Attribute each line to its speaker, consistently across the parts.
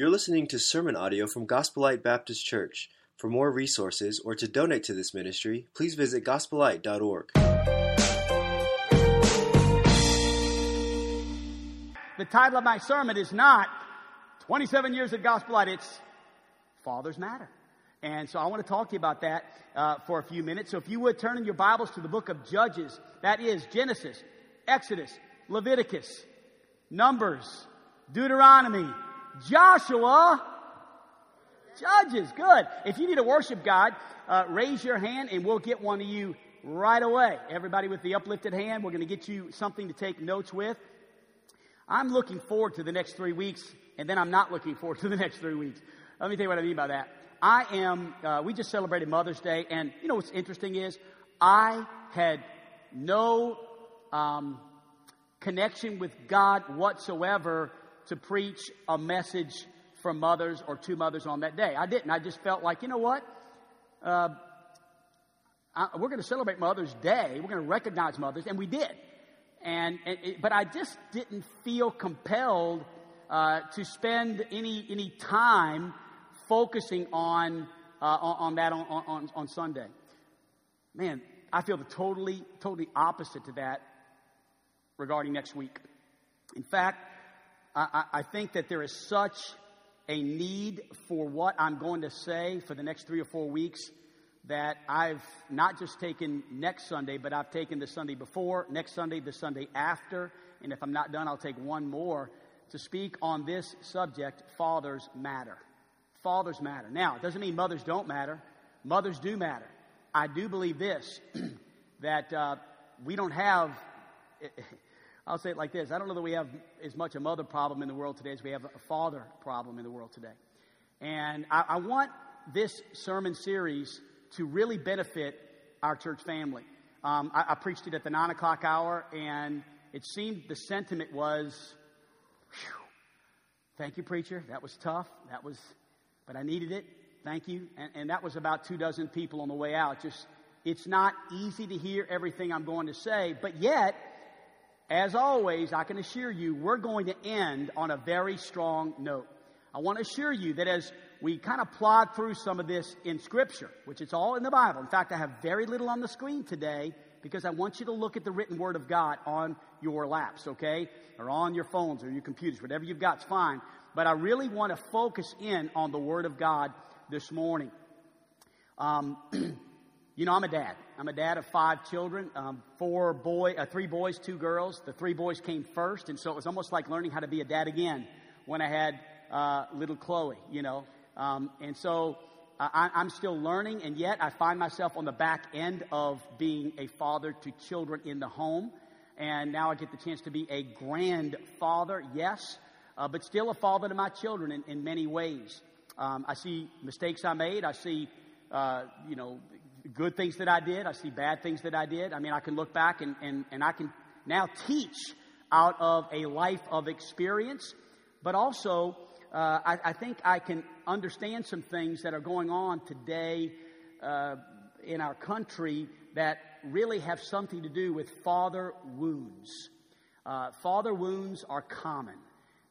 Speaker 1: You're listening to sermon audio from Gospel Light Baptist Church. For more resources or to donate to this ministry, please visit gospelite.org.
Speaker 2: The title of my sermon is not 27 Years at Gospel Light, it's Fathers Matter. And so I want to talk to you about that uh, for a few minutes. So if you would turn in your Bibles to the book of Judges, that is Genesis, Exodus, Leviticus, Numbers, Deuteronomy, Joshua, Judges. Good. If you need to worship God, uh, raise your hand and we'll get one of you right away. Everybody with the uplifted hand, we're going to get you something to take notes with. I'm looking forward to the next three weeks, and then I'm not looking forward to the next three weeks. Let me tell you what I mean by that. I am, uh, we just celebrated Mother's Day, and you know what's interesting is I had no um, connection with God whatsoever to preach a message for mothers or to mothers on that day. I didn't. I just felt like, you know what? Uh, I, we're going to celebrate Mother's Day. We're going to recognize mothers, and we did. And, and it, but I just didn't feel compelled uh, to spend any any time focusing on uh, on, on, that on, on, on Sunday. Man, I feel the totally totally opposite to that regarding next week. In fact, I, I think that there is such a need for what I'm going to say for the next three or four weeks that I've not just taken next Sunday, but I've taken the Sunday before, next Sunday, the Sunday after, and if I'm not done, I'll take one more to speak on this subject fathers matter. Fathers matter. Now, it doesn't mean mothers don't matter, mothers do matter. I do believe this that uh, we don't have. I'll say it like this I don't know that we have as much a mother problem in the world today as we have a father problem in the world today. And I, I want this sermon series to really benefit our church family. Um, I, I, preached it at the nine o'clock hour, and it seemed the sentiment was, "Thank you, preacher. That was tough. That was, but I needed it. Thank you." And, and that was about two dozen people on the way out. Just, it's not easy to hear everything I'm going to say, but yet as always, I can assure you, we're going to end on a very strong note. I want to assure you that as we kind of plod through some of this in Scripture, which it's all in the Bible. In fact, I have very little on the screen today because I want you to look at the written Word of God on your laps, okay? Or on your phones or your computers, whatever you've got's fine. But I really want to focus in on the Word of God this morning. Um, You know, I'm a dad. I'm a dad of five children, um, four boy, uh, three boys, two girls. The three boys came first, and so it was almost like learning how to be a dad again when I had uh, little Chloe. You know, um, and so uh, I, I'm still learning, and yet I find myself on the back end of being a father to children in the home, and now I get the chance to be a grandfather. Yes, uh, but still a father to my children in, in many ways. Um, I see mistakes I made. I see, uh, you know, good things that I did. I see bad things that I did. I mean, I can look back and, and, and I can now teach out of a life of experience, but also uh, I, I, think I can understand some things that are going on today uh, in our country that really have something to do with father wounds. Uh, father wounds are common.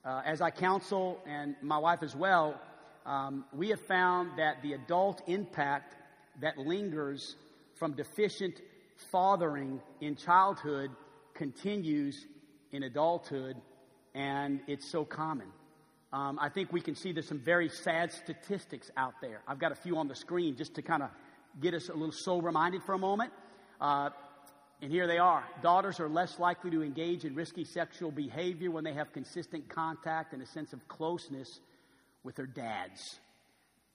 Speaker 2: Uh, as I counsel, and my wife as well, um, we have found that the adult impact that lingers from deficient fathering in childhood continues in adulthood, and it's so common. Um, I think we can see there's some very sad statistics out there. I've got a few on the screen just to kind of get us a little soul reminded for a moment. Uh, and here they are. Daughters are less likely to engage in risky sexual behavior when they have consistent contact and a sense of closeness with their dads.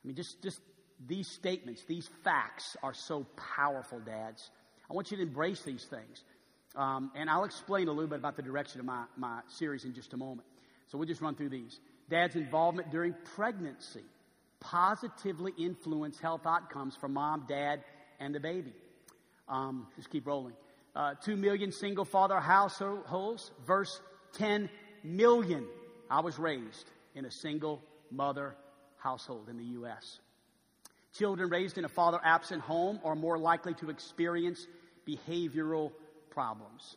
Speaker 2: I mean, just, just these statements, these facts are so powerful, dads. I want you to embrace these things. Um, and I'll explain a little bit about the direction of my, my series in just a moment. So we'll just run through these. Dad's involvement during pregnancy positively influence health outcomes for mom, dad, and the baby. Um, just keep rolling. Uh, 2 million single father households verse 10 million. I was raised in a single mother household in the U.S. Children raised in a father absent home are more likely to experience behavioral problems.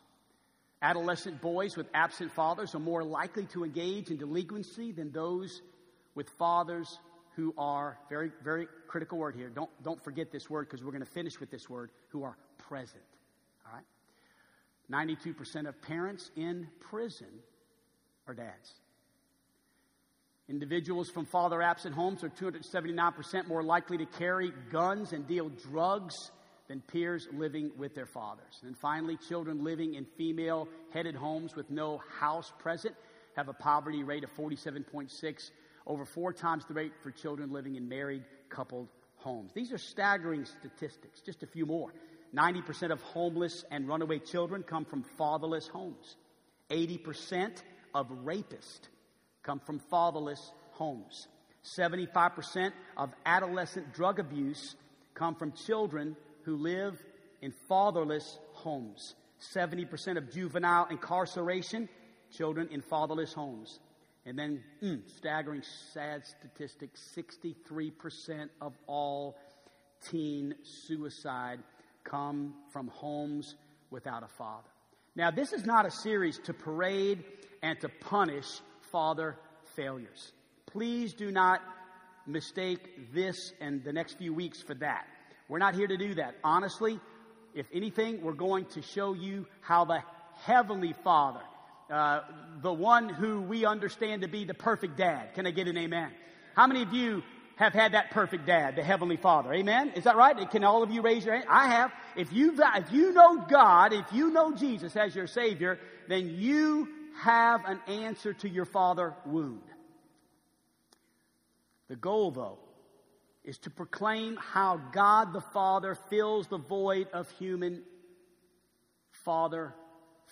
Speaker 2: Adolescent boys with absent fathers are more likely to engage in delinquency than those with fathers who are, very, very critical word here. Don't, don't forget this word because we're going to finish with this word, who are present. All right? 92% of parents in prison are dads. Individuals from father absent homes are 279% more likely to carry guns and deal drugs than peers living with their fathers. And finally, children living in female headed homes with no house present have a poverty rate of 47.6, over four times the rate for children living in married coupled homes. These are staggering statistics. Just a few more. 90% of homeless and runaway children come from fatherless homes. 80% of rapists come from fatherless homes. 75% of adolescent drug abuse come from children who live in fatherless homes. 70% of juvenile incarceration, children in fatherless homes. And then, mm, staggering, sad statistic 63% of all teen suicide come from homes without a father. Now, this is not a series to parade and to punish father failures. Please do not mistake this and the next few weeks for that. We're not here to do that. Honestly, if anything, we're going to show you how the Heavenly Father, uh, the one who we understand to be the perfect dad, can I get an amen? How many of you have had that perfect dad, the Heavenly Father? Amen? Is that right? Can all of you raise your hand? I have. If you, if you know God, if you know Jesus as your Savior, then you have an answer to your father wound. The goal, though, is to proclaim how God the Father fills the void of human father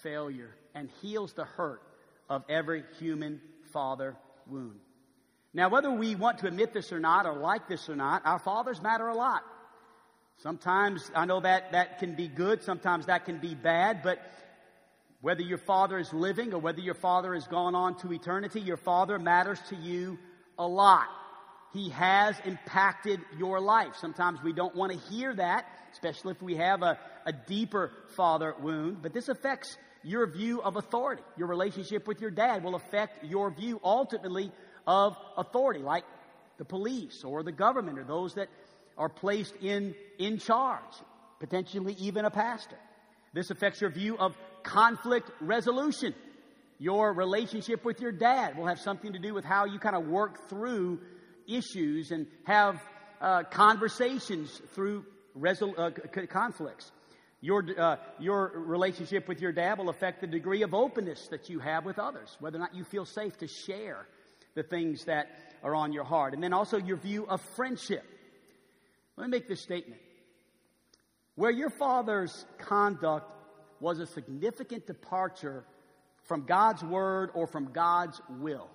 Speaker 2: failure and heals the hurt of every human father wound. Now, whether we want to admit this or not, or like this or not, our fathers matter a lot. Sometimes I know that that can be good, sometimes that can be bad, but whether your father is living or whether your father has gone on to eternity, your father matters to you a lot. He has impacted your life. Sometimes we don't want to hear that, especially if we have a, a deeper father wound, but this affects your view of authority. Your relationship with your dad will affect your view ultimately of authority, like the police or the government or those that are placed in, in charge, potentially even a pastor. This affects your view of conflict resolution. Your relationship with your dad will have something to do with how you kind of work through issues and have uh, conversations through resol- uh, conflicts. Your, uh, your relationship with your dad will affect the degree of openness that you have with others, whether or not you feel safe to share the things that are on your heart. And then also your view of friendship. Let me make this statement. Where your father's conduct was a significant departure from God's word or from God's will,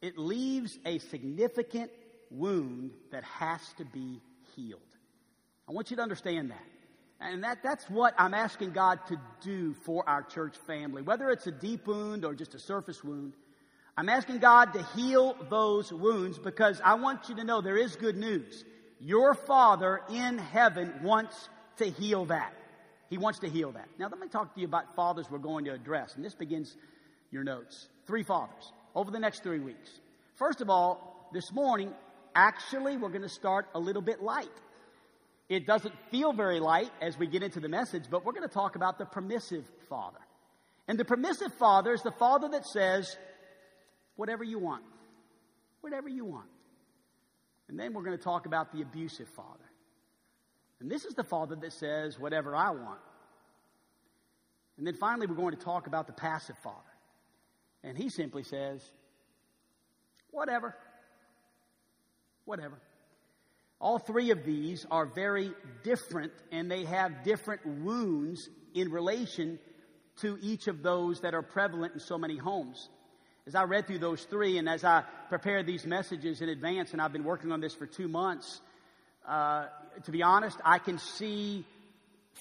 Speaker 2: it leaves a significant wound that has to be healed. I want you to understand that. And that, that's what I'm asking God to do for our church family. Whether it's a deep wound or just a surface wound, I'm asking God to heal those wounds because I want you to know there is good news. Your Father in heaven wants to heal that. He wants to heal that. Now, let me talk to you about fathers we're going to address. And this begins your notes. Three fathers over the next three weeks. First of all, this morning, actually, we're going to start a little bit light. It doesn't feel very light as we get into the message, but we're going to talk about the permissive father. And the permissive father is the father that says, whatever you want. Whatever you want. And then we're going to talk about the abusive father. And this is the father that says, whatever I want. And then finally, we're going to talk about the passive father. And he simply says, whatever. Whatever. All three of these are very different and they have different wounds in relation to each of those that are prevalent in so many homes. As I read through those three and as I prepared these messages in advance, and I've been working on this for two months, uh, to be honest, I can see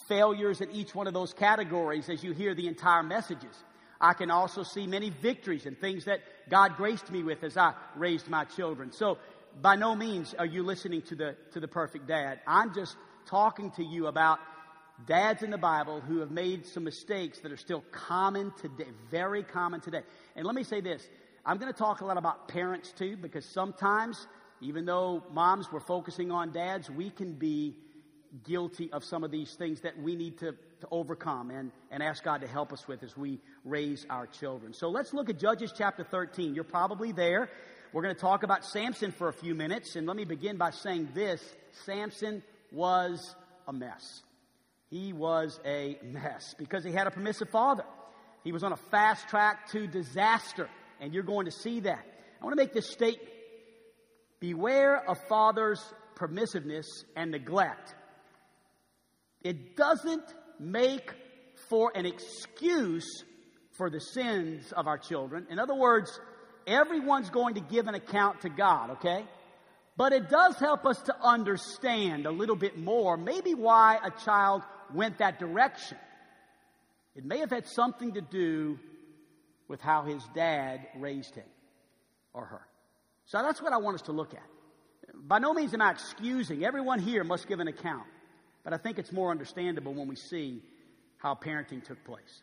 Speaker 2: failures in each one of those categories as you hear the entire messages. I can also see many victories and things that God graced me with as I raised my children. So, by no means are you listening to the, to the perfect dad. I'm just talking to you about dads in the Bible who have made some mistakes that are still common today, very common today. And let me say this I'm going to talk a lot about parents too, because sometimes, even though moms were focusing on dads, we can be guilty of some of these things that we need to, to overcome and, and ask God to help us with as we raise our children. So let's look at Judges chapter 13. You're probably there. We're going to talk about Samson for a few minutes, and let me begin by saying this Samson was a mess. He was a mess because he had a permissive father. He was on a fast track to disaster, and you're going to see that. I want to make this statement Beware of father's permissiveness and neglect. It doesn't make for an excuse for the sins of our children. In other words, everyone's going to give an account to God, okay? But it does help us to understand a little bit more, maybe why a child went that direction. It may have had something to do with how his dad raised him or her. So that's what I want us to look at. By no means am I excusing. Everyone here must give an account. But I think it's more understandable when we see how parenting took place.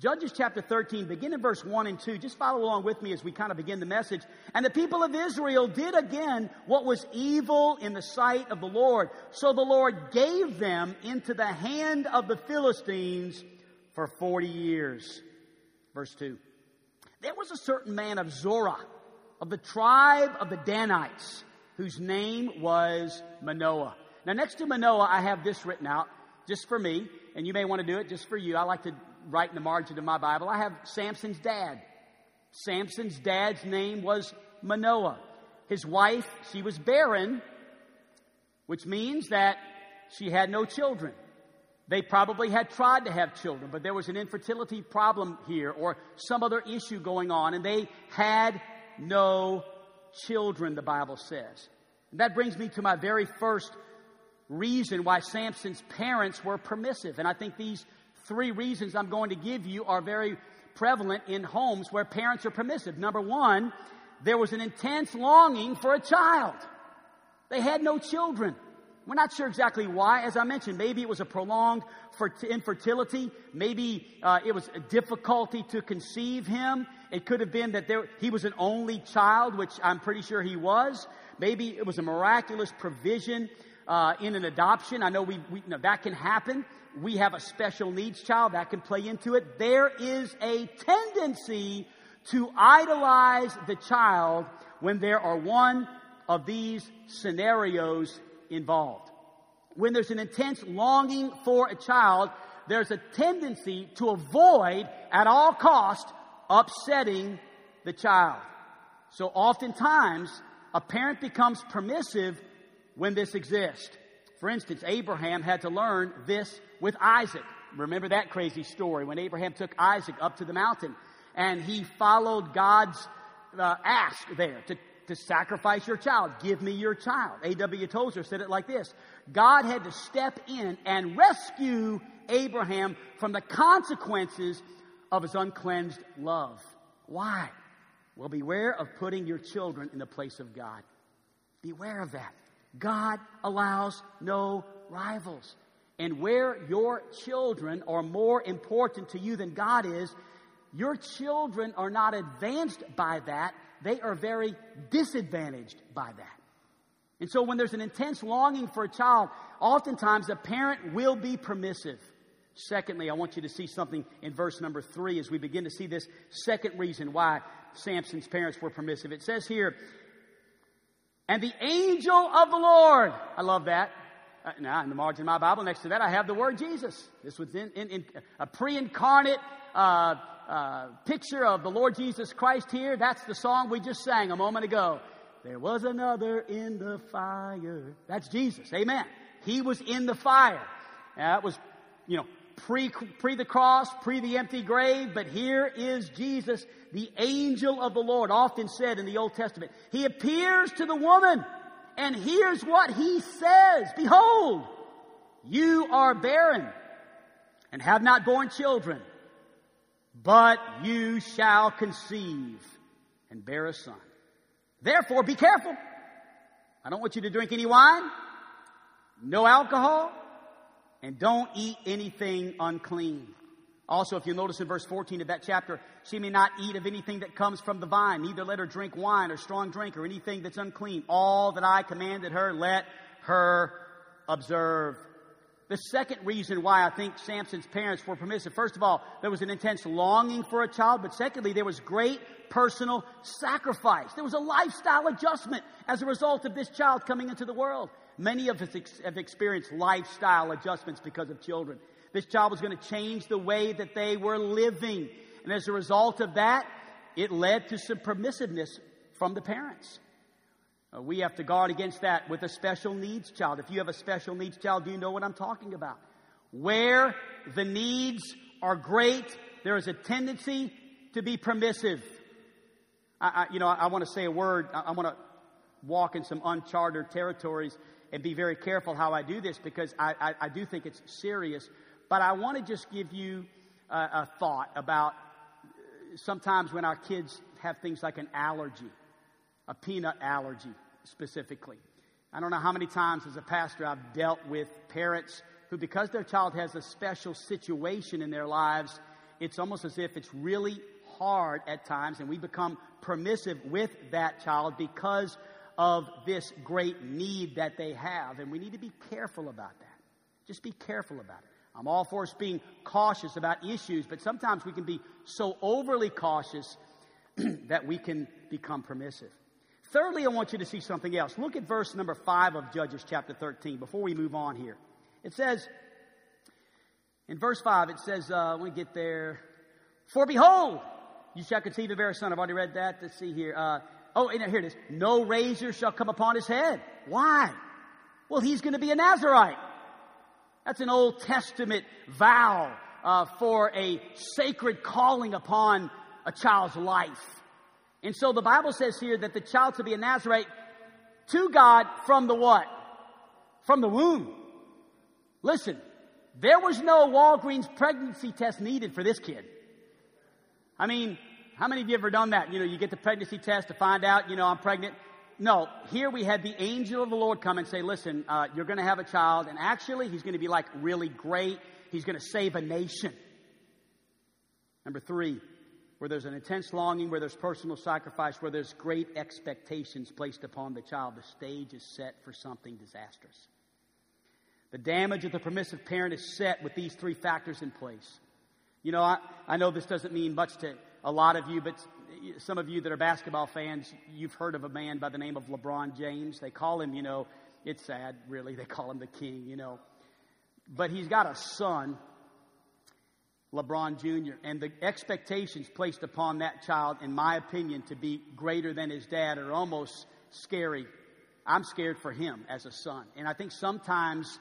Speaker 2: Judges chapter 13, begin in verse 1 and 2. Just follow along with me as we kind of begin the message. And the people of Israel did again what was evil in the sight of the Lord. So the Lord gave them into the hand of the Philistines for 40 years. Verse 2. There was a certain man of Zorah, of the tribe of the Danites, whose name was Manoah. Now, next to Manoah, I have this written out just for me, and you may want to do it just for you. I like to write in the margin of my Bible. I have Samson's dad. Samson's dad's name was Manoah. His wife, she was barren, which means that she had no children. They probably had tried to have children, but there was an infertility problem here or some other issue going on, and they had no children, the Bible says. And that brings me to my very first reason why Samson's parents were permissive. And I think these three reasons I'm going to give you are very prevalent in homes where parents are permissive. Number one, there was an intense longing for a child. They had no children. We're not sure exactly why. As I mentioned, maybe it was a prolonged infertility. Maybe uh, it was a difficulty to conceive him. It could have been that there, he was an only child, which I'm pretty sure he was. Maybe it was a miraculous provision uh, in an adoption. I know we, we you know, that can happen. We have a special needs child that can play into it. There is a tendency to idolize the child when there are one of these scenarios involved. When there's an intense longing for a child, there's a tendency to avoid at all cost upsetting the child. So oftentimes, a parent becomes permissive when this exists. For instance, Abraham had to learn this with Isaac. Remember that crazy story when Abraham took Isaac up to the mountain and he followed God's uh, ask there to, to sacrifice your child. Give me your child. A.W. Tozer said it like this God had to step in and rescue Abraham from the consequences of his uncleansed love. Why? Well, beware of putting your children in the place of God. Beware of that. God allows no rivals. And where your children are more important to you than God is, your children are not advanced by that. They are very disadvantaged by that. And so when there's an intense longing for a child, oftentimes a parent will be permissive. Secondly, I want you to see something in verse number three as we begin to see this second reason why Samson's parents were permissive. It says here, and the angel of the Lord. I love that. Uh, now, in the margin of my Bible, next to that, I have the word Jesus. This was in, in, in a pre incarnate uh, uh, picture of the Lord Jesus Christ here. That's the song we just sang a moment ago. There was another in the fire. That's Jesus. Amen. He was in the fire. That was, you know, pre, pre the cross, pre the empty grave, but here is Jesus, the angel of the Lord, often said in the Old Testament. He appears to the woman, and here's what he says. Behold, you are barren and have not borne children, but you shall conceive and bear a son. Therefore, be careful. I don't want you to drink any wine, no alcohol, and don't eat anything unclean. Also, if you notice in verse 14 of that chapter, she may not eat of anything that comes from the vine, neither let her drink wine or strong drink or anything that's unclean. All that I commanded her, let her observe. The second reason why I think Samson's parents were permissive, first of all, there was an intense longing for a child, but secondly, there was great personal sacrifice. There was a lifestyle adjustment as a result of this child coming into the world. Many of us have experienced lifestyle adjustments because of children. This child was going to change the way that they were living. And as a result of that, it led to some permissiveness from the parents. Uh, we have to guard against that with a special needs child. If you have a special needs child, do you know what I'm talking about? Where the needs are great, there is a tendency to be permissive. I, I you know, I, I want to say a word. I, I want to walk in some uncharted territories and be very careful how I do this because I, I, I do think it's serious. But I want to just give you a, a thought about sometimes when our kids have things like an allergy, a peanut allergy specifically. I don't know how many times as a pastor I've dealt with parents who, because their child has a special situation in their lives, it's almost as if it's really hard at times, and we become permissive with that child because of this great need that they have. And we need to be careful about that. Just be careful about it. I'm all for us being cautious about issues, but sometimes we can be so overly cautious that we can become permissive. Thirdly, I want you to see something else. Look at verse number 5 of Judges chapter 13 before we move on here. It says, in verse 5, it says, uh, let me get there. For behold, you shall conceive a son. I've already read that. Let's see here. Uh, oh, here it is. No razor shall come upon his head. Why? Well, he's going to be a Nazarite. That's an Old Testament vow uh, for a sacred calling upon a child's life. And so the Bible says here that the child to be a Nazarite to God from the what? From the womb. Listen, there was no Walgreens pregnancy test needed for this kid. I mean, how many of you ever done that? You know, you get the pregnancy test to find out, you know, I'm pregnant. No, here we had the angel of the Lord come and say, listen, uh, you're going to have a child, and actually, he's going to be like really great. He's going to save a nation. Number three, where there's an intense longing, where there's personal sacrifice, where there's great expectations placed upon the child, the stage is set for something disastrous. The damage of the permissive parent is set with these three factors in place. You know, I, I know this doesn't mean much to a lot of you, but some of you that are basketball fans, you've heard of a man by the name of LeBron James. They call him, you know, it's sad, really. They call him the king, you know. But he's got a son, LeBron Jr., and the expectations placed upon that child, in my opinion, to be greater than his dad are almost scary. I'm scared for him as a son. And I think sometimes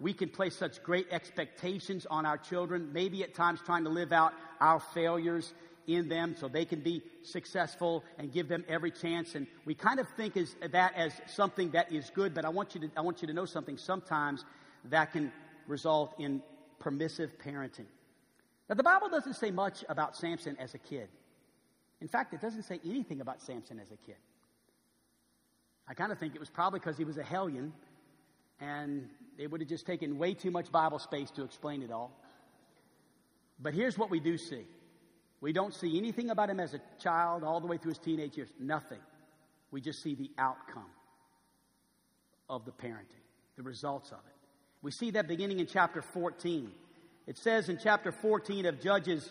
Speaker 2: we can place such great expectations on our children, maybe at times trying to live out our failures in them so they can be successful and give them every chance. And we kind of think as, that as something that is good, but I want you to, I want you to know something. Sometimes that can result in permissive parenting. Now, the Bible doesn't say much about Samson as a kid. In fact, it doesn't say anything about Samson as a kid. I kind of think it was probably because he was a hellion and it would have just taken way too much Bible space to explain it all. But here's what we do see we don't see anything about him as a child all the way through his teenage years. Nothing. We just see the outcome of the parenting, the results of it. We see that beginning in chapter 14. It says in chapter 14 of Judges,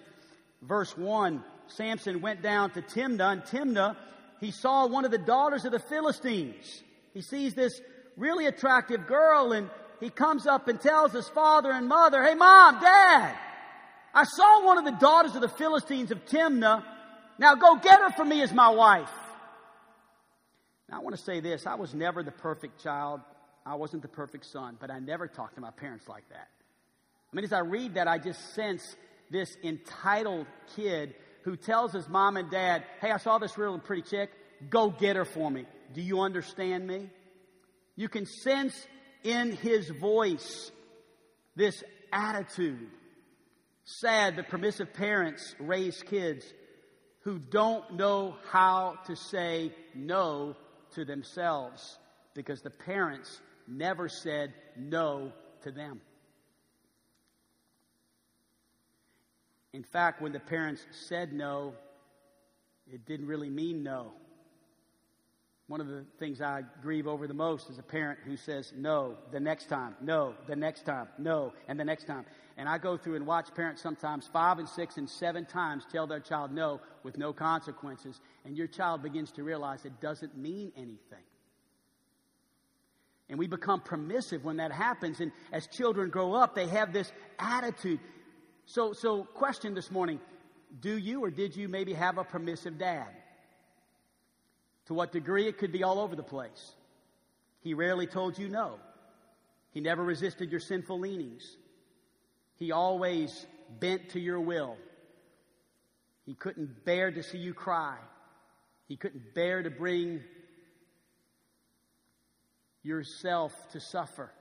Speaker 2: verse 1, Samson went down to Timnah, and Timnah, he saw one of the daughters of the Philistines. He sees this really attractive girl, and he comes up and tells his father and mother, Hey, mom, dad, I saw one of the daughters of the Philistines of Timnah. Now go get her for me as my wife. Now I want to say this. I was never the perfect child. I wasn't the perfect son, but I never talked to my parents like that. I mean, as I read that, I just sense this entitled kid who tells his mom and dad, Hey, I saw this really pretty chick. Go get her for me. Do you understand me? You can sense in his voice this attitude sad that permissive parents raise kids who don't know how to say no to themselves because the parents never said no to them. In fact, when the parents said no, it didn't really mean no. One of the things I grieve over the most is a parent who says no the next time, no the next time, no, and the next time. And I go through and watch parents sometimes five and six and seven times tell their child no with no consequences, and your child begins to realize it doesn't mean anything. And we become permissive when that happens. And as children grow up, they have this attitude. So, so question this morning do you or did you maybe have a permissive dad? To what degree? It could be all over the place. He rarely told you no. He never resisted your sinful leanings. He always bent to your will. He couldn't bear to see you cry. He couldn't bear to bring yourself to suffer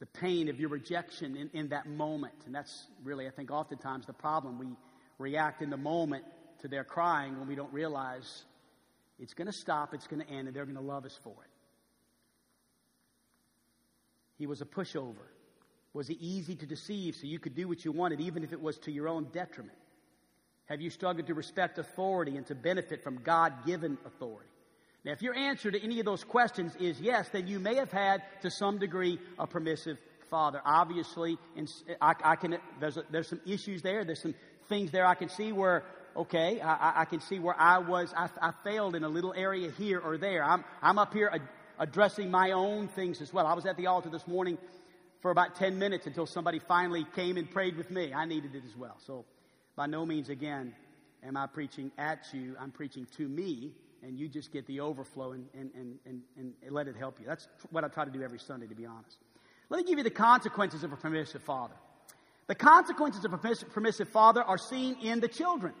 Speaker 2: the pain of your rejection in, in that moment. And that's really, I think, oftentimes the problem. We react in the moment to their crying when we don't realize it's going to stop, it's going to end, and they're going to love us for it. He was a pushover. Was he easy to deceive so you could do what you wanted, even if it was to your own detriment? Have you struggled to respect authority and to benefit from God given authority? Now, if your answer to any of those questions is yes, then you may have had, to some degree, a permissive father. Obviously, I, I can, there's, a, there's some issues there. There's some things there I can see where okay, I, I can see where I was, I, I, failed in a little area here or there. I'm, I'm up here ad- addressing my own things as well. I was at the altar this morning for about 10 minutes until somebody finally came and prayed with me. I needed it as well. So, by no means, again, am I preaching at you. I'm preaching to me, and you just get the overflow and, and, and, and, and let it help you. That's what I try to do every Sunday, to be honest. Let me give you the consequences of a permissive father. The consequences of a permissive father are seen in the children.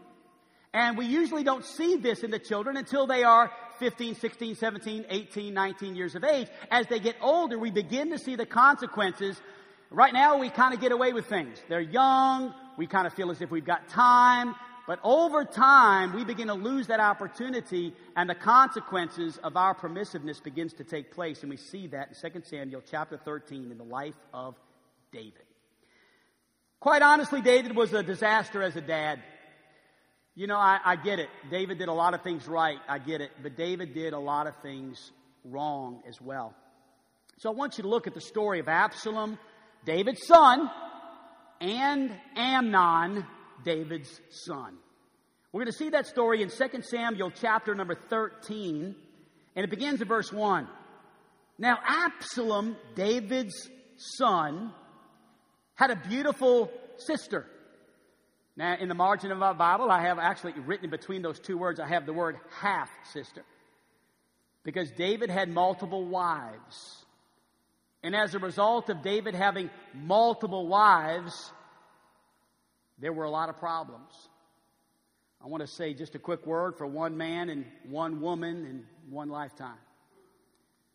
Speaker 2: And we usually don't see this in the children until they are 15, 16, 17, 18, 19 years of age. As they get older, we begin to see the consequences. Right now, we kind of get away with things. They're young. We kind of feel as if we've got time. But over time, we begin to lose that opportunity and the consequences of our permissiveness begins to take place. And we see that in 2 Samuel chapter 13 in the life of David. Quite honestly, David was a disaster as a dad. You know, I, I get it. David did a lot of things right. I get it. But David did a lot of things wrong as well. So I want you to look at the story of Absalom, David's son, and Amnon, David's son. We're going to see that story in 2 Samuel chapter number 13, and it begins in verse 1. Now, Absalom, David's son, had a beautiful sister. Now, in the margin of my Bible, I have actually written between those two words, I have the word half sister. Because David had multiple wives. And as a result of David having multiple wives, there were a lot of problems. I want to say just a quick word for one man and one woman in one lifetime.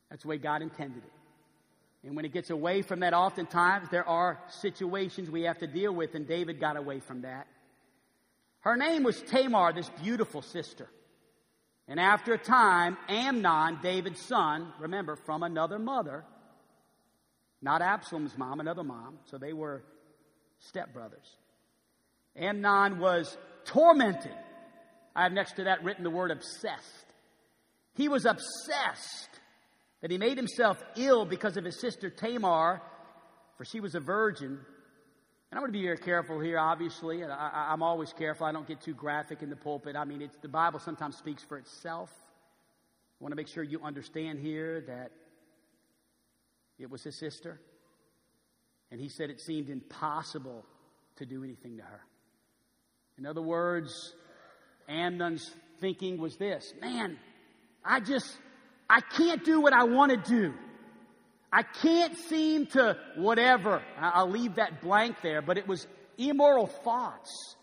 Speaker 2: That's the way God intended it. And when it gets away from that, oftentimes there are situations we have to deal with, and David got away from that. Her name was Tamar, this beautiful sister. And after a time, Amnon, David's son, remember, from another mother, not Absalom's mom, another mom, so they were stepbrothers. Amnon was tormented. I have next to that written the word obsessed. He was obsessed that he made himself ill because of his sister Tamar, for she was a virgin. And I'm going to be very careful here, obviously. I, am always careful. I don't get too graphic in the pulpit. I mean, the Bible sometimes speaks for itself. I want to make sure you understand here that it was his sister. And he said it seemed impossible to do anything to her. In other words, Amnon's thinking was this man, I just, I can't do what I want to do. I can't seem to whatever. I'll leave that blank there, but it was immoral thoughts,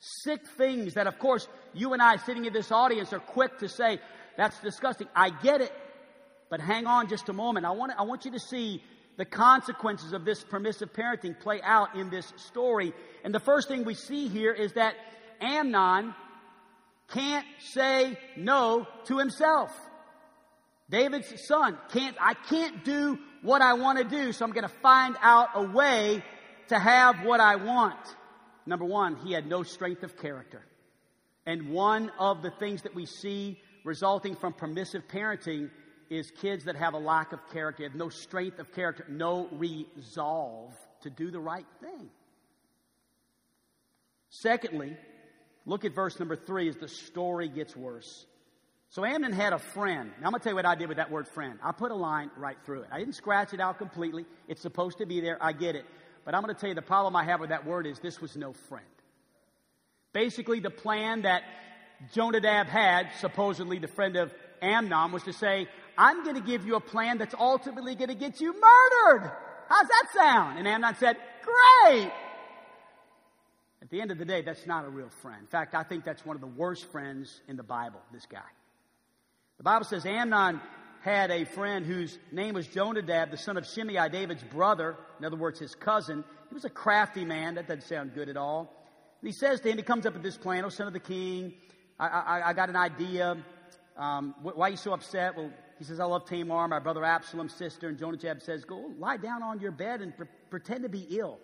Speaker 2: sick things that, of course, you and I sitting in this audience are quick to say, that's disgusting. I get it, but hang on just a moment. I want, I want you to see the consequences of this permissive parenting play out in this story. And the first thing we see here is that Amnon can't say no to himself. David's son can't, I can't do what I want to do, so I'm going to find out a way to have what I want. Number one, he had no strength of character. And one of the things that we see resulting from permissive parenting is kids that have a lack of character, have no strength of character, no resolve to do the right thing. Secondly, look at verse number three as the story gets worse. So Amnon had a friend. Now I'm going to tell you what I did with that word friend. I put a line right through it. I didn't scratch it out completely. It's supposed to be there. I get it. But I'm going to tell you the problem I have with that word is this was no friend. Basically, the plan that Jonadab had, supposedly the friend of Amnon, was to say, I'm going to give you a plan that's ultimately going to get you murdered. How's that sound? And Amnon said, Great. At the end of the day, that's not a real friend. In fact, I think that's one of the worst friends in the Bible, this guy. The Bible says Amnon had a friend whose name was Jonadab, the son of Shimei, David's brother. In other words, his cousin. He was a crafty man. That doesn't sound good at all. And he says to him, he comes up with this plan, oh, son of the king, I, I, I got an idea. Um, why are you so upset? Well, he says, I love Tamar, my brother Absalom's sister. And Jonadab says, Go lie down on your bed and pre- pretend to be ill.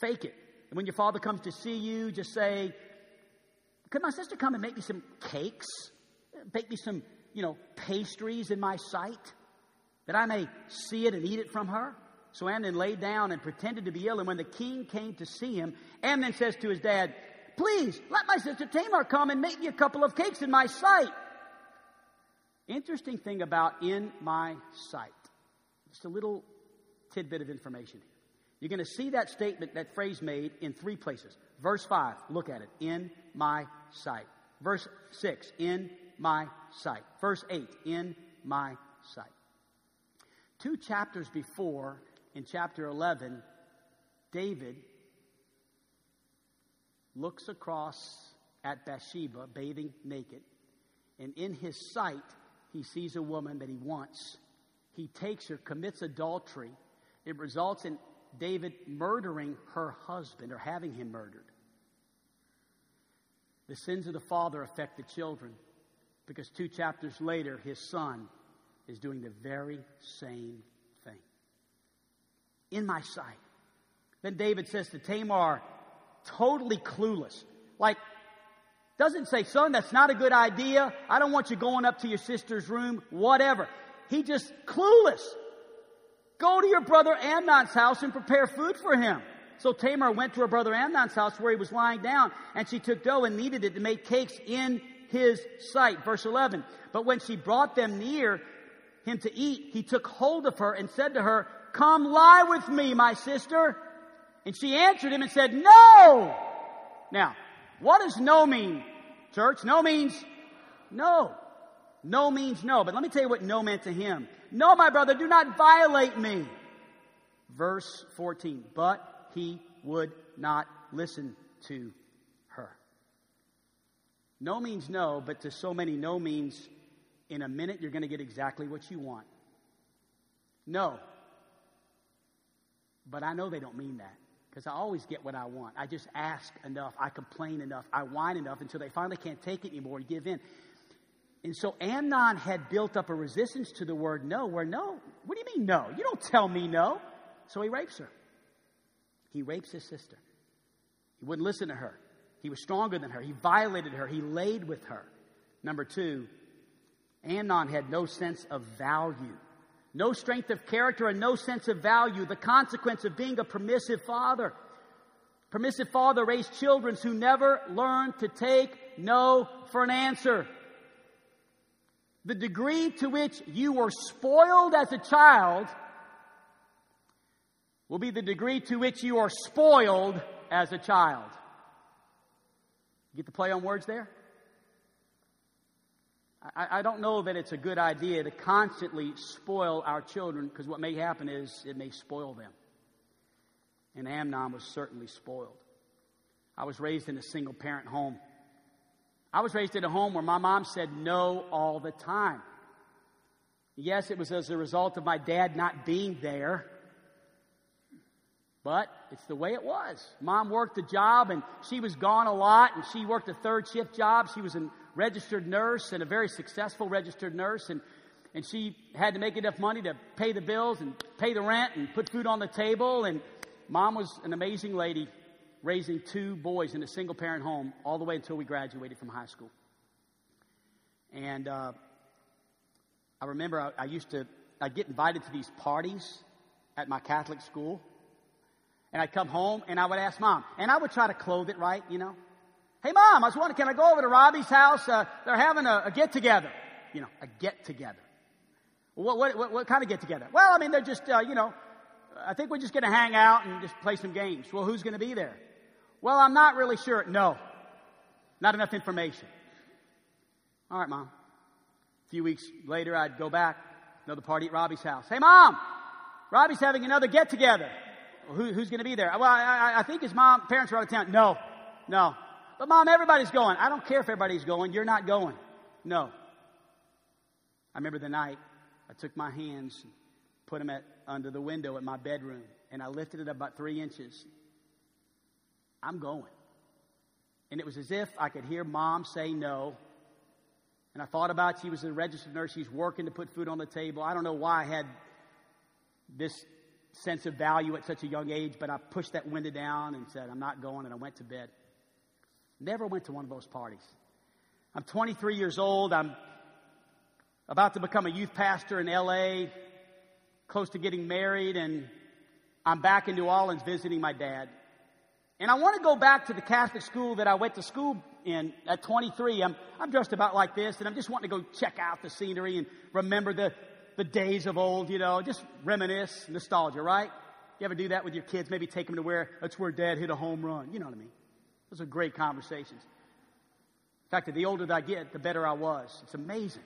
Speaker 2: Fake it. And when your father comes to see you, just say, Could my sister come and make me some cakes? Bake me some you know, pastries in my sight, that I may see it and eat it from her? So Amnon lay down and pretended to be ill. And when the king came to see him, Amnon says to his dad, Please, let my sister Tamar come and make me a couple of cakes in my sight. Interesting thing about in my sight. Just a little tidbit of information. You're going to see that statement, that phrase made in three places. Verse 5, look at it. In my sight. Verse 6, in my sight. Verse 8, in my sight. Two chapters before, in chapter 11, David looks across at Bathsheba bathing naked, and in his sight, he sees a woman that he wants. He takes her, commits adultery. It results in David murdering her husband or having him murdered. The sins of the father affect the children. Because two chapters later, his son is doing the very same thing. In my sight. Then David says to Tamar, totally clueless. Like, doesn't say, son, that's not a good idea. I don't want you going up to your sister's room, whatever. He just clueless. Go to your brother Amnon's house and prepare food for him. So Tamar went to her brother Amnon's house where he was lying down, and she took dough and kneaded it to make cakes in his sight. Verse 11. But when she brought them near him to eat, he took hold of her and said to her, Come lie with me, my sister. And she answered him and said, No! Now, what does no mean, church? No means no. No means no. But let me tell you what no meant to him. No, my brother, do not violate me. Verse 14. But he would not listen to no means no, but to so many, no means in a minute you're going to get exactly what you want. No. But I know they don't mean that because I always get what I want. I just ask enough, I complain enough, I whine enough until they finally can't take it anymore and give in. And so Amnon had built up a resistance to the word no, where no, what do you mean no? You don't tell me no. So he rapes her. He rapes his sister. He wouldn't listen to her. He was stronger than her. He violated her. He laid with her. Number two, Amnon had no sense of value, no strength of character, and no sense of value. The consequence of being a permissive father. Permissive father raised children who never learned to take no for an answer. The degree to which you were spoiled as a child will be the degree to which you are spoiled as a child. Get the play on words there? I, I, don't know that it's a good idea to constantly spoil our children because what may happen is it may spoil them. And Amnon was certainly spoiled. I was raised in a single parent home. I was raised in a home where my mom said no all the time. Yes, it was as a result of my dad not being there. But it's the way it was. Mom worked a job and she was gone a lot and she worked a third shift job. She was a registered nurse and a very successful registered nurse and, and she had to make enough money to pay the bills and pay the rent and put food on the table and mom was an amazing lady raising two boys in a single parent home all the way until we graduated from high school. And uh, I remember I, I used to, I'd get invited to these parties at my Catholic school. And I'd come home and I would ask mom, and I would try to clothe it right, you know. Hey mom, I was wondering, can I go over to Robbie's house? Uh, they're having a, a get together. You know, a get together. What, what, what, what, kind of get together? Well, I mean, they're just, uh, you know, I think we're just going to hang out and just play some games. Well, who's going to be there? Well, I'm not really sure. No, not enough information. All right, mom. A few weeks later, I'd go back, another party at Robbie's house. Hey, mom, Robbie's having another get together. Who, who's going to be there? Well, I, I think his mom, parents are out of town. No, no. But mom, everybody's going. I don't care if everybody's going. You're not going. No. I remember the night I took my hands and put them at, under the window at my bedroom, and I lifted it about three inches. I'm going. And it was as if I could hear mom say no. And I thought about she was a registered nurse. She's working to put food on the table. I don't know why I had this sense of value at such a young age, but I pushed that window down and said, I'm not going, and I went to bed. Never went to one of those parties. I'm 23 years old. I'm about to become a youth pastor in LA, close to getting married, and I'm back in New Orleans visiting my dad. And I want to go back to the Catholic school that I went to school in at 23. I'm, I'm dressed about like this, and I'm just wanting to go check out the scenery and remember the, the days of old, you know, just reminisce, nostalgia, right? You ever do that with your kids? Maybe take them to where that's where dad hit a home run. You know what I mean? Those are great conversations. In fact, the older that I get, the better I was. It's amazing.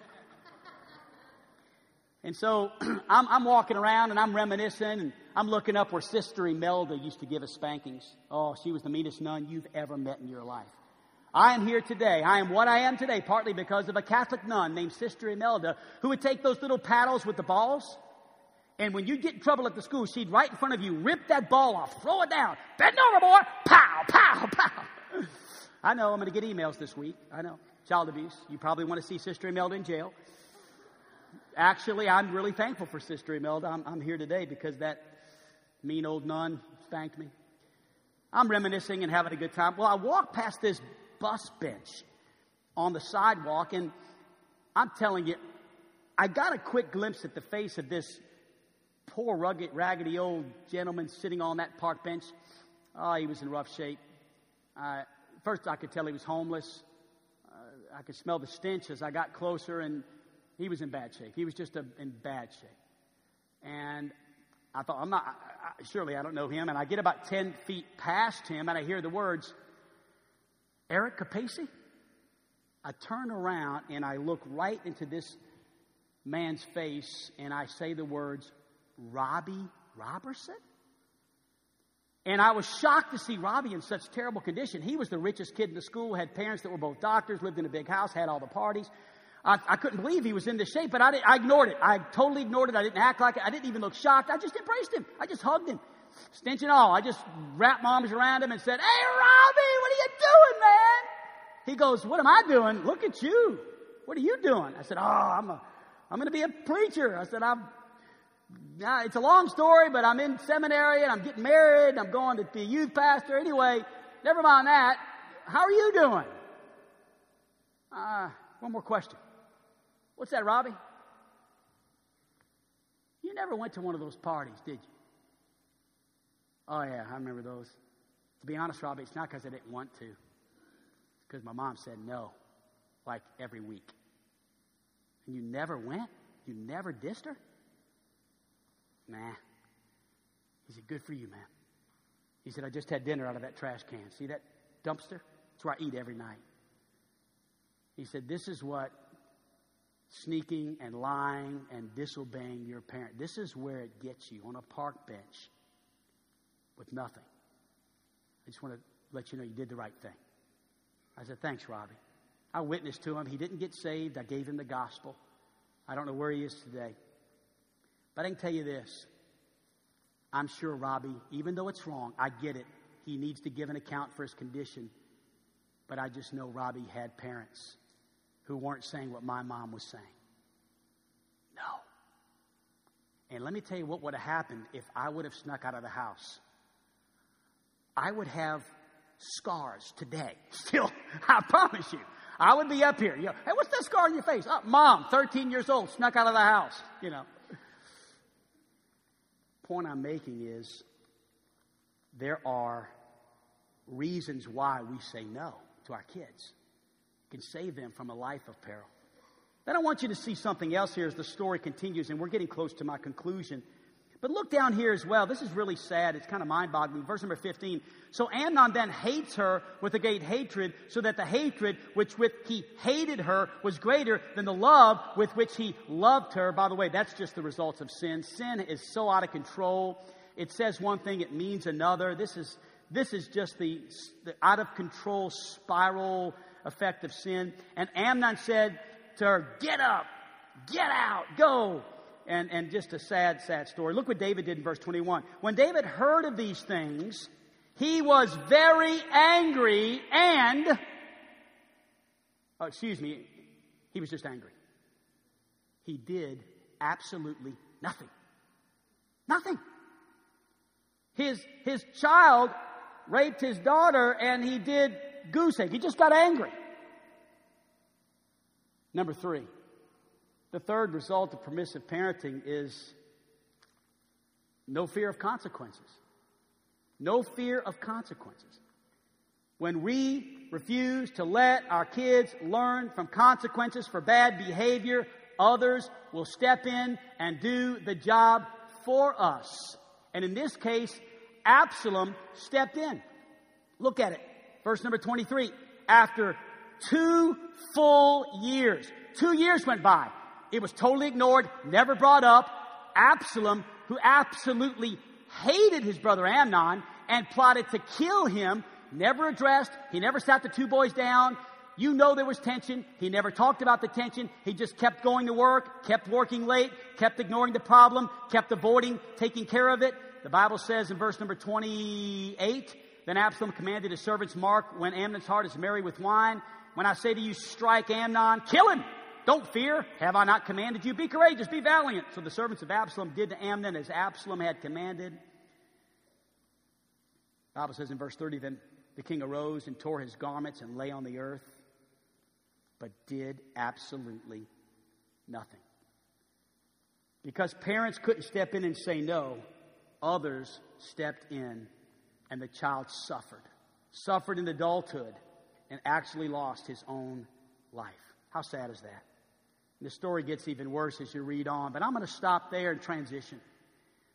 Speaker 2: And so I'm, I'm, walking around and I'm reminiscing and I'm looking up where Sister Imelda used to give us spankings. Oh, she was the meanest nun you've ever met in your life. I am here today. I am what I am today, partly because of a Catholic nun named Sister Imelda who would take those little paddles with the balls. And when you'd get in trouble at the school, she'd right in front of you rip that ball off, throw it down, bend over, boy, pow, pow, pow. I know I'm going to get emails this week. I know. Child abuse. You probably want to see Sister Imelda in jail. Actually, I'm really thankful for Sister Imelda. I'm, I'm here today because that mean old nun spanked me. I'm reminiscing and having a good time. Well, I walked past this bus bench on the sidewalk, and I'm telling you, I got a quick glimpse at the face of this poor, rugged, raggedy old gentleman sitting on that park bench. Oh, he was in rough shape. Uh, first, I could tell he was homeless. Uh, I could smell the stench as I got closer, and he was in bad shape. He was just a, in bad shape. And I thought, I'm not, I, I, surely I don't know him. And I get about 10 feet past him and I hear the words, Eric Capaci? I turn around and I look right into this man's face and I say the words, Robbie Robertson? And I was shocked to see Robbie in such terrible condition. He was the richest kid in the school, had parents that were both doctors, lived in a big house, had all the parties. I, I couldn't believe he was in this shape, but I, I ignored it. I totally ignored it. I didn't act like it. I didn't even look shocked. I just embraced him. I just hugged him. Stench and all. I just wrapped my arms around him and said, Hey, Robbie, you doing, man? He goes, What am I doing? Look at you. What are you doing? I said, Oh, I'm a, I'm going to be a preacher. I said, I'm, now, it's a long story, but I'm in seminary and I'm getting married and I'm going to be a youth pastor. Anyway, never mind that. How are you doing? Uh, one more question. What's that, Robbie? You never went to one of those parties, did you? Oh, yeah, I remember those. To be honest, Robbie, it's not because I didn't want to. Because my mom said no, like every week. And you never went? You never dissed her? Nah. He said, Good for you, man. He said, I just had dinner out of that trash can. See that dumpster? That's where I eat every night. He said, This is what sneaking and lying and disobeying your parent. This is where it gets you on a park bench with nothing. I just want to let you know you did the right thing. I said, Thanks, Robbie. I witnessed to him. He didn't get saved. I gave him the gospel. I don't know where he is today. But I can tell you this. I'm sure Robbie, even though it's wrong, I get it. He needs to give an account for his condition. But I just know Robbie had parents who weren't saying what my mom was saying. No. And let me tell you what would have happened if I would have snuck out of the house. I would have scars today. Still, I promise you. I would be up here. You know, hey, what's that scar on your face? Oh, mom, 13 years old, snuck out of the house. You know. Point I'm making is there are reasons why we say no to our kids. It can save them from a life of peril. Then I want you to see something else here as the story continues, and we're getting close to my conclusion. But look down here as well. This is really sad. It's kind of mind boggling. Verse number 15. So Amnon then hates her with a great hatred, so that the hatred which with he hated her was greater than the love with which he loved her. By the way, that's just the results of sin. Sin is so out of control. It says one thing, it means another. This is, this is just the, the out of control spiral effect of sin. And Amnon said to her, Get up, get out, go and, and just a sad, sad story. Look what David did in verse 21. When David heard of these things, he was very angry and, oh, excuse me, he was just angry. He did absolutely nothing. Nothing. His, his child raped his daughter and he did goose egg. He just got angry. Number three, the third result of permissive parenting is no fear of consequences. No fear of consequences. When we refuse to let our kids learn from consequences for bad behavior, others will step in and do the job for us. And in this case, Absalom stepped in. Look at it. Verse number 23. After two full years, two years went by. It was totally ignored, never brought up. Absalom, who absolutely hated his brother Amnon and plotted to kill him, never addressed. He never sat the two boys down. You know there was tension. He never talked about the tension. He just kept going to work, kept working late, kept ignoring the problem, kept avoiding taking care of it. The Bible says in verse number 28, then Absalom commanded his servants, Mark, when Amnon's heart is merry with wine, when I say to you, strike Amnon, kill him. Don't fear. Have I not commanded you? Be courageous, be valiant. So the servants of Absalom did to Amnon as Absalom had commanded. The Bible says in verse 30, then the king arose and tore his garments and lay on the earth, but did absolutely nothing. Because parents couldn't step in and say no, others stepped in and the child suffered. Suffered in adulthood and actually lost his own life. How sad is that? The story gets even worse as you read on, but I'm going to stop there and transition.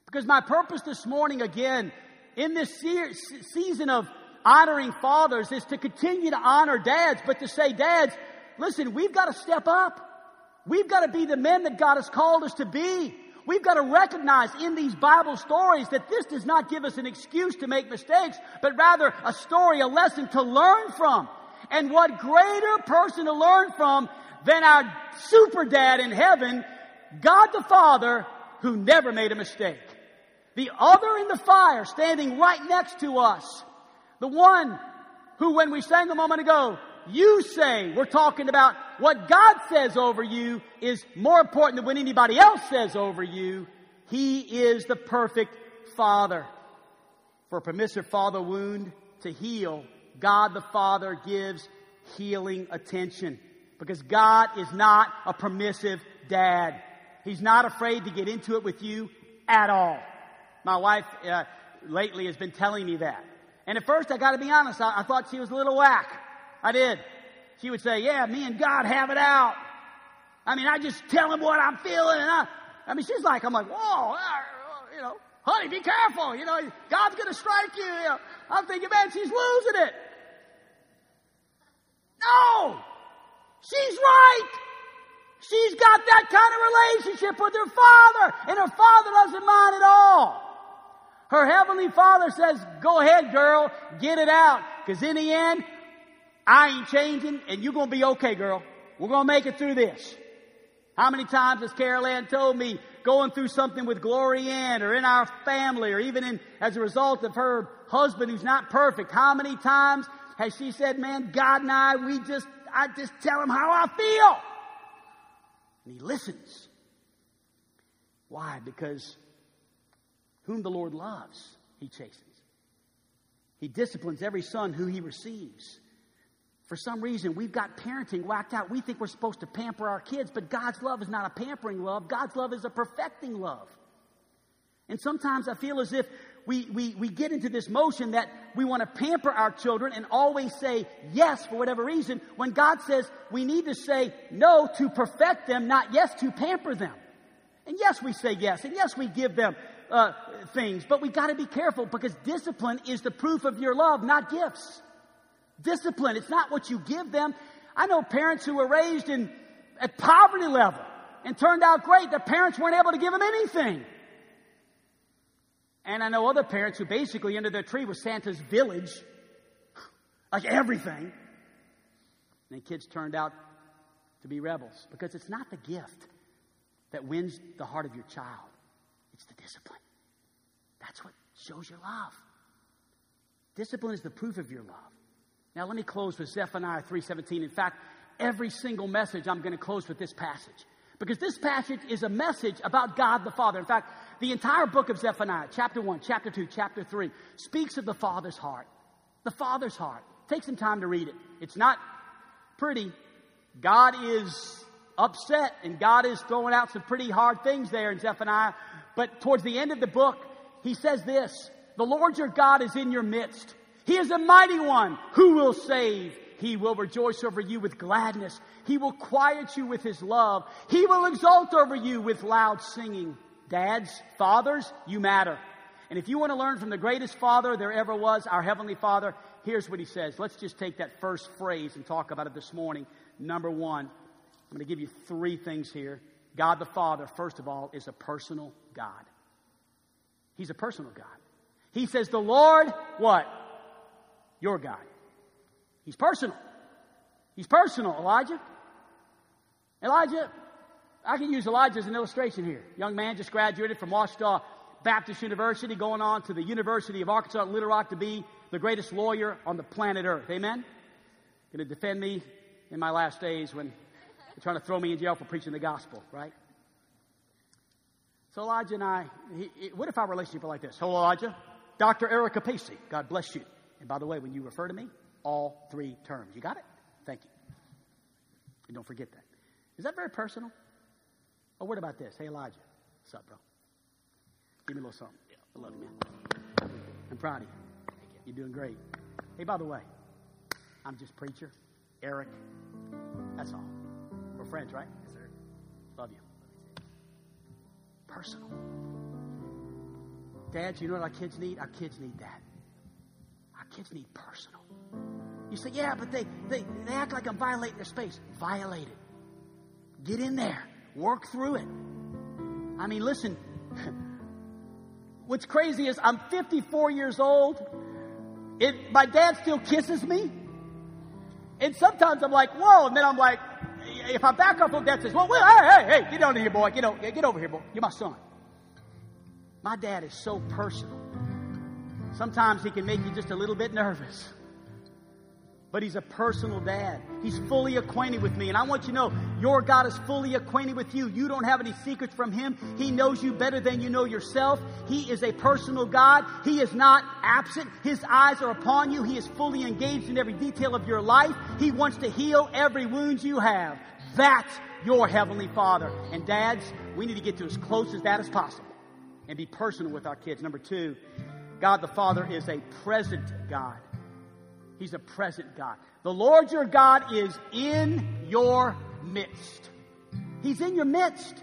Speaker 2: Because my purpose this morning, again, in this se- season of honoring fathers, is to continue to honor dads, but to say, dads, listen, we've got to step up. We've got to be the men that God has called us to be. We've got to recognize in these Bible stories that this does not give us an excuse to make mistakes, but rather a story, a lesson to learn from. And what greater person to learn from than our super dad in heaven, God the Father, who never made a mistake. The other in the fire standing right next to us. The one who, when we sang a moment ago, you say, we're talking about what God says over you is more important than what anybody else says over you. He is the perfect Father. For a permissive father wound to heal, God the Father gives healing attention because God is not a permissive dad. He's not afraid to get into it with you at all. My wife uh, lately has been telling me that. And at first, I got to be honest, I, I thought she was a little whack. I did. She would say, "Yeah, me and God have it out." I mean, I just tell him what I'm feeling, and I, I mean, she's like, I'm like, "Whoa, you know, honey, be careful. You know, God's going to strike you." you know. I'm thinking, man, she's losing it. No, She's right. She's got that kind of relationship with her father, and her father doesn't mind at all. Her heavenly father says, go ahead, girl, get it out. Cause in the end, I ain't changing, and you're gonna be okay, girl. We're gonna make it through this. How many times has Carol Ann told me going through something with Glory Ann or in our family or even in, as a result of her husband who's not perfect, how many times has she said, man, God and I, we just I just tell him how I feel. And he listens. Why? Because whom the Lord loves, he chastens. He disciplines every son who he receives. For some reason, we've got parenting whacked out. We think we're supposed to pamper our kids, but God's love is not a pampering love. God's love is a perfecting love. And sometimes I feel as if we, we, we get into this motion that we want to pamper our children and always say yes for whatever reason, when God says we need to say no to perfect them, not yes to pamper them. And yes, we say yes, and yes, we give them uh, things, but we got to be careful because discipline is the proof of your love, not gifts. Discipline. It's not what you give them. I know parents who were raised in at poverty level and turned out great. Their parents weren't able to give them anything. And I know other parents who basically under their tree was Santa's village, like everything. And kids turned out to be rebels because it's not the gift that wins the heart of your child, it's the discipline. That's what shows your love. Discipline is the proof of your love. Now let me close with Zephaniah 3:17. In fact, every single message I'm going to close with this passage. Because this passage is a message about God the Father. In fact, the entire book of Zephaniah, chapter 1, chapter 2, chapter 3, speaks of the Father's heart. The Father's heart. Take some time to read it. It's not pretty. God is upset and God is throwing out some pretty hard things there in Zephaniah. But towards the end of the book, he says this The Lord your God is in your midst. He is a mighty one who will save. He will rejoice over you with gladness. He will quiet you with his love. He will exult over you with loud singing. Dads, fathers, you matter. And if you want to learn from the greatest father there ever was, our Heavenly Father, here's what he says. Let's just take that first phrase and talk about it this morning. Number one, I'm going to give you three things here. God the Father, first of all, is a personal God. He's a personal God. He says, The Lord, what? Your God. He's personal. He's personal, Elijah. Elijah, I can use Elijah as an illustration here. Young man just graduated from Ouachita Baptist University, going on to the University of Arkansas at Little Rock to be the greatest lawyer on the planet Earth. Amen? Going to defend me in my last days when they're trying to throw me in jail for preaching the gospel, right? So Elijah and I, he, he, what if our relationship were like this? Hello, Elijah. Dr. Eric Capaci, God bless you. And by the way, when you refer to me, all three terms. You got it? Thank you. And don't forget that. Is that very personal? Oh, what about this? Hey, Elijah. What's up, bro? Give me a little something. I love you, man. I'm proud of you. You're doing great. Hey, by the way, I'm just preacher, Eric. That's all. We're friends, right? Yes, sir. Love you. Personal. Dads, you know what our kids need? Our kids need that. Our kids need personal. You say, yeah, but they, they, they act like I'm violating their space. Violate it. Get in there. Work through it. I mean, listen. What's crazy is I'm 54 years old. It, my dad still kisses me. And sometimes I'm like, whoa. And then I'm like, if I back up, dad says, well, well, hey, hey, hey, get over here, boy. Get, over, get over here, boy. You're my son. My dad is so personal. Sometimes he can make you just a little bit nervous but he's a personal dad. He's fully acquainted with me. And I want you to know your God is fully acquainted with you. You don't have any secrets from him. He knows you better than you know yourself. He is a personal God. He is not absent. His eyes are upon you. He is fully engaged in every detail of your life. He wants to heal every wound you have. That's your Heavenly Father. And dads, we need to get to as close as that as possible and be personal with our kids. Number two, God the Father is a present God. He's a present God. The Lord your God is in your midst. He's in your midst.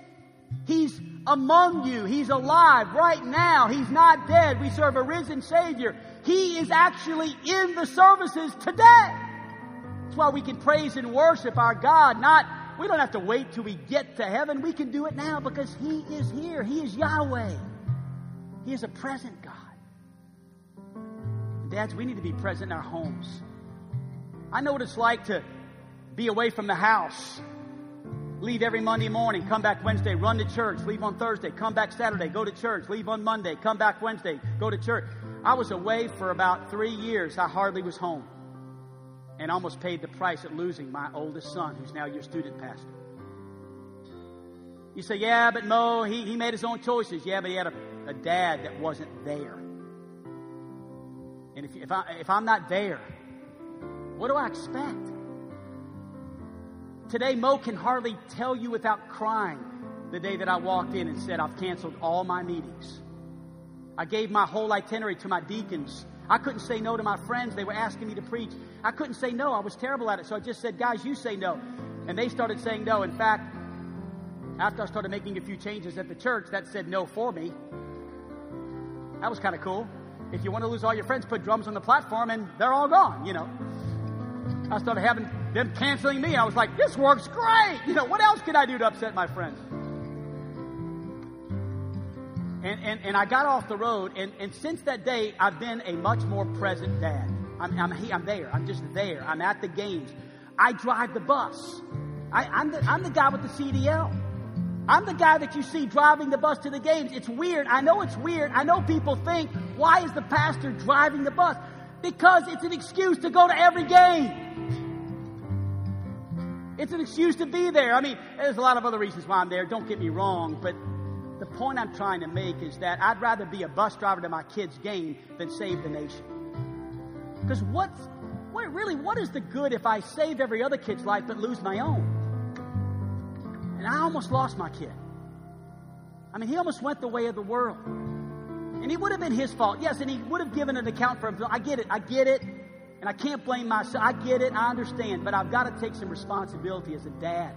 Speaker 2: He's among you. He's alive right now. He's not dead. We serve a risen Savior. He is actually in the services today. That's why we can praise and worship our God. Not, we don't have to wait till we get to heaven. We can do it now because He is here. He is Yahweh. He is a present God. Dads, we need to be present in our homes. I know what it's like to be away from the house. Leave every Monday morning, come back Wednesday, run to church, leave on Thursday, come back Saturday, go to church, leave on Monday, come back Wednesday, go to church. I was away for about three years. I hardly was home. And almost paid the price at losing my oldest son, who's now your student pastor. You say, yeah, but Mo, he, he made his own choices. Yeah, but he had a, a dad that wasn't there. And if, if, I, if I'm not there, what do I expect? Today, Mo can hardly tell you without crying the day that I walked in and said, I've canceled all my meetings. I gave my whole itinerary to my deacons. I couldn't say no to my friends. They were asking me to preach. I couldn't say no. I was terrible at it. So I just said, guys, you say no. And they started saying no. In fact, after I started making a few changes at the church, that said no for me. That was kind of cool. If you want to lose all your friends, put drums on the platform and they're all gone, you know. I started having them canceling me. I was like, this works great. You know, what else can I do to upset my friends? And, and, and I got off the road, and, and since that day, I've been a much more present dad. I'm, I'm, I'm there. I'm just there. I'm at the games. I drive the bus. I, I'm, the, I'm the guy with the CDL. I'm the guy that you see driving the bus to the games. It's weird. I know it's weird. I know people think, why is the pastor driving the bus? Because it's an excuse to go to every game. It's an excuse to be there. I mean, there's a lot of other reasons why I'm there. Don't get me wrong, but the point I'm trying to make is that I'd rather be a bus driver to my kid's game than save the nation. Because what's, what, really, what is the good if I save every other kid's life but lose my own? And I almost lost my kid. I mean, he almost went the way of the world. And it would have been his fault. Yes, and he would have given an account for himself. I get it. I get it. And I can't blame myself. I get it. I understand. But I've got to take some responsibility as a dad.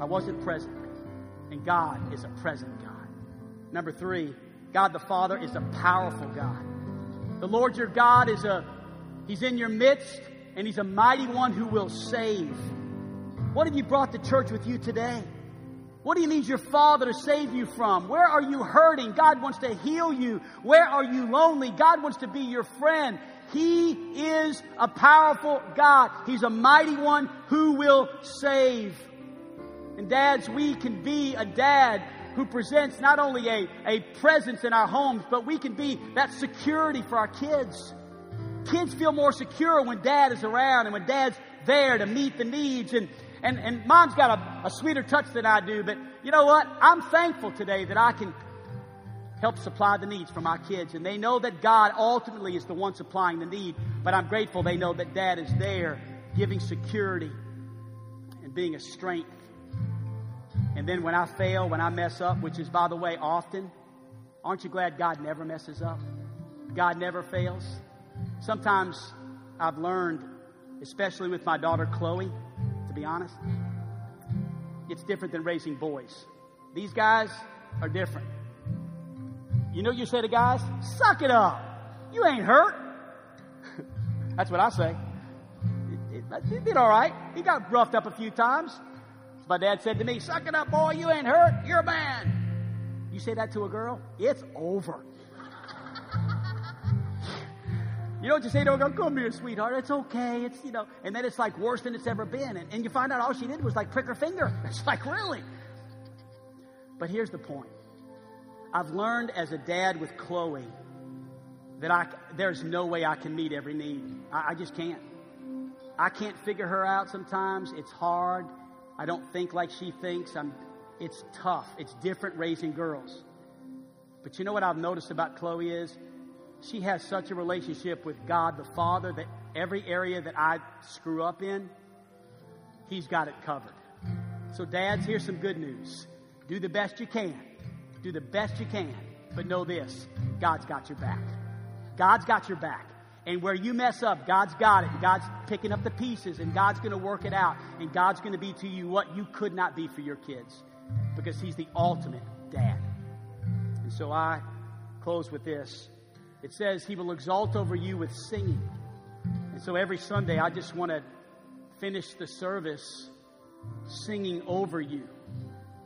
Speaker 2: I wasn't present. And God is a present God. Number three, God the Father is a powerful God. The Lord your God is a, He's in your midst, and He's a mighty one who will save. What have you brought to church with you today? What do you need your Father to save you from? Where are you hurting? God wants to heal you. Where are you lonely? God wants to be your friend. He is a powerful God. He's a mighty one who will save. And dads, we can be a dad who presents not only a, a presence in our homes, but we can be that security for our kids. Kids feel more secure when dad is around and when dad's there to meet the needs. And, and, and mom's got a, a sweeter touch than I do, but you know what? I'm thankful today that I can help supply the needs for my kids. And they know that God ultimately is the one supplying the need, but I'm grateful they know that dad is there giving security and being a strength and then when I fail, when I mess up, which is, by the way, often, aren't you glad God never messes up? God never fails. Sometimes I've learned, especially with my daughter Chloe, be honest, it's different than raising boys. These guys are different. You know, you say to guys, suck it up. You ain't hurt. That's what I say. He did all right. He got roughed up a few times. My dad said to me, Suck it up, boy, you ain't hurt, you're a man. You say that to a girl, it's over. You don't just say to a girl, Come here, sweetheart, it's okay, it's, you know, and then it's like worse than it's ever been. And, and you find out all she did was like prick her finger. It's like, really? But here's the point I've learned as a dad with Chloe that I, there's no way I can meet every need. I, I just can't. I can't figure her out sometimes. It's hard. I don't think like she thinks. I'm, it's tough. It's different raising girls. But you know what I've noticed about Chloe is she has such a relationship with God the Father that every area that I screw up in, He's got it covered. So, dads, here's some good news. Do the best you can. Do the best you can. But know this God's got your back. God's got your back. And where you mess up, God's got it. God's picking up the pieces and God's going to work it out. And God's going to be to you what you could not be for your kids because He's the ultimate dad. And so I close with this. It says, He will exalt over you with singing. And so every Sunday, I just want to finish the service singing over you.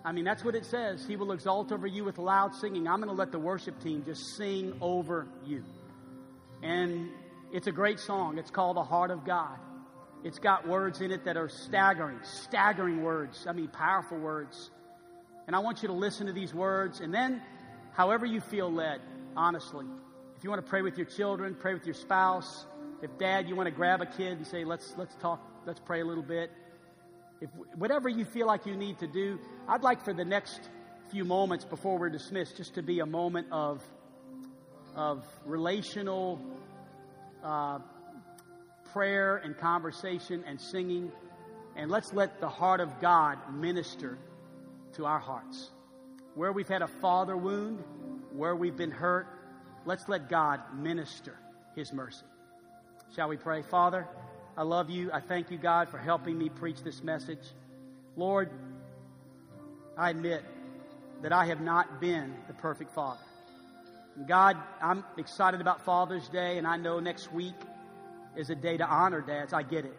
Speaker 2: I mean, that's what it says. He will exalt over you with loud singing. I'm going to let the worship team just sing over you. And it's a great song. It's called The Heart of God. It's got words in it that are staggering, staggering words. I mean, powerful words. And I want you to listen to these words and then, however you feel led, honestly. If you want to pray with your children, pray with your spouse. If dad, you want to grab a kid and say, let's, let's talk, let's pray a little bit. If, whatever you feel like you need to do, I'd like for the next few moments before we're dismissed just to be a moment of of relational uh, prayer and conversation and singing. And let's let the heart of God minister to our hearts. Where we've had a father wound, where we've been hurt, let's let God minister His mercy. Shall we pray? Father, I love you. I thank you, God, for helping me preach this message. Lord, I admit that I have not been the perfect father. God, I'm excited about Father's Day, and I know next week is a day to honor dads. I get it.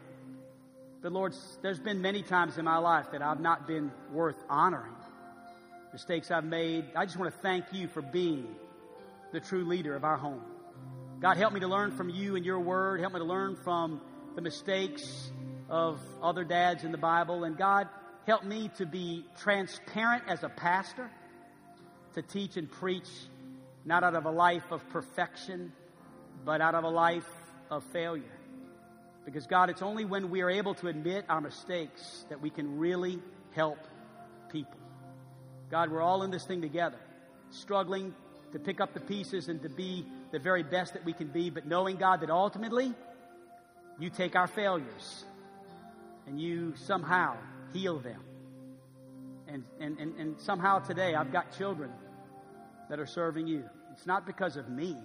Speaker 2: But Lord, there's been many times in my life that I've not been worth honoring. Mistakes I've made. I just want to thank you for being the true leader of our home. God, help me to learn from you and your word. Help me to learn from the mistakes of other dads in the Bible. And God, help me to be transparent as a pastor, to teach and preach not out of a life of perfection, but out of a life of failure. Because, God, it's only when we are able to admit our mistakes that we can really help people. God, we're all in this thing together, struggling to pick up the pieces and to be the very best that we can be, but knowing, God, that ultimately you take our failures and you somehow heal them. And, and, and, and somehow today I've got children that are serving you. It's not because of me,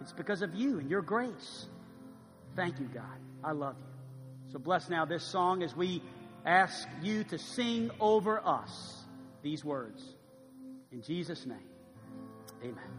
Speaker 2: it's because of you and your grace. Thank you, God. I love you. So bless now this song as we ask you to sing over us these words. In Jesus' name, amen.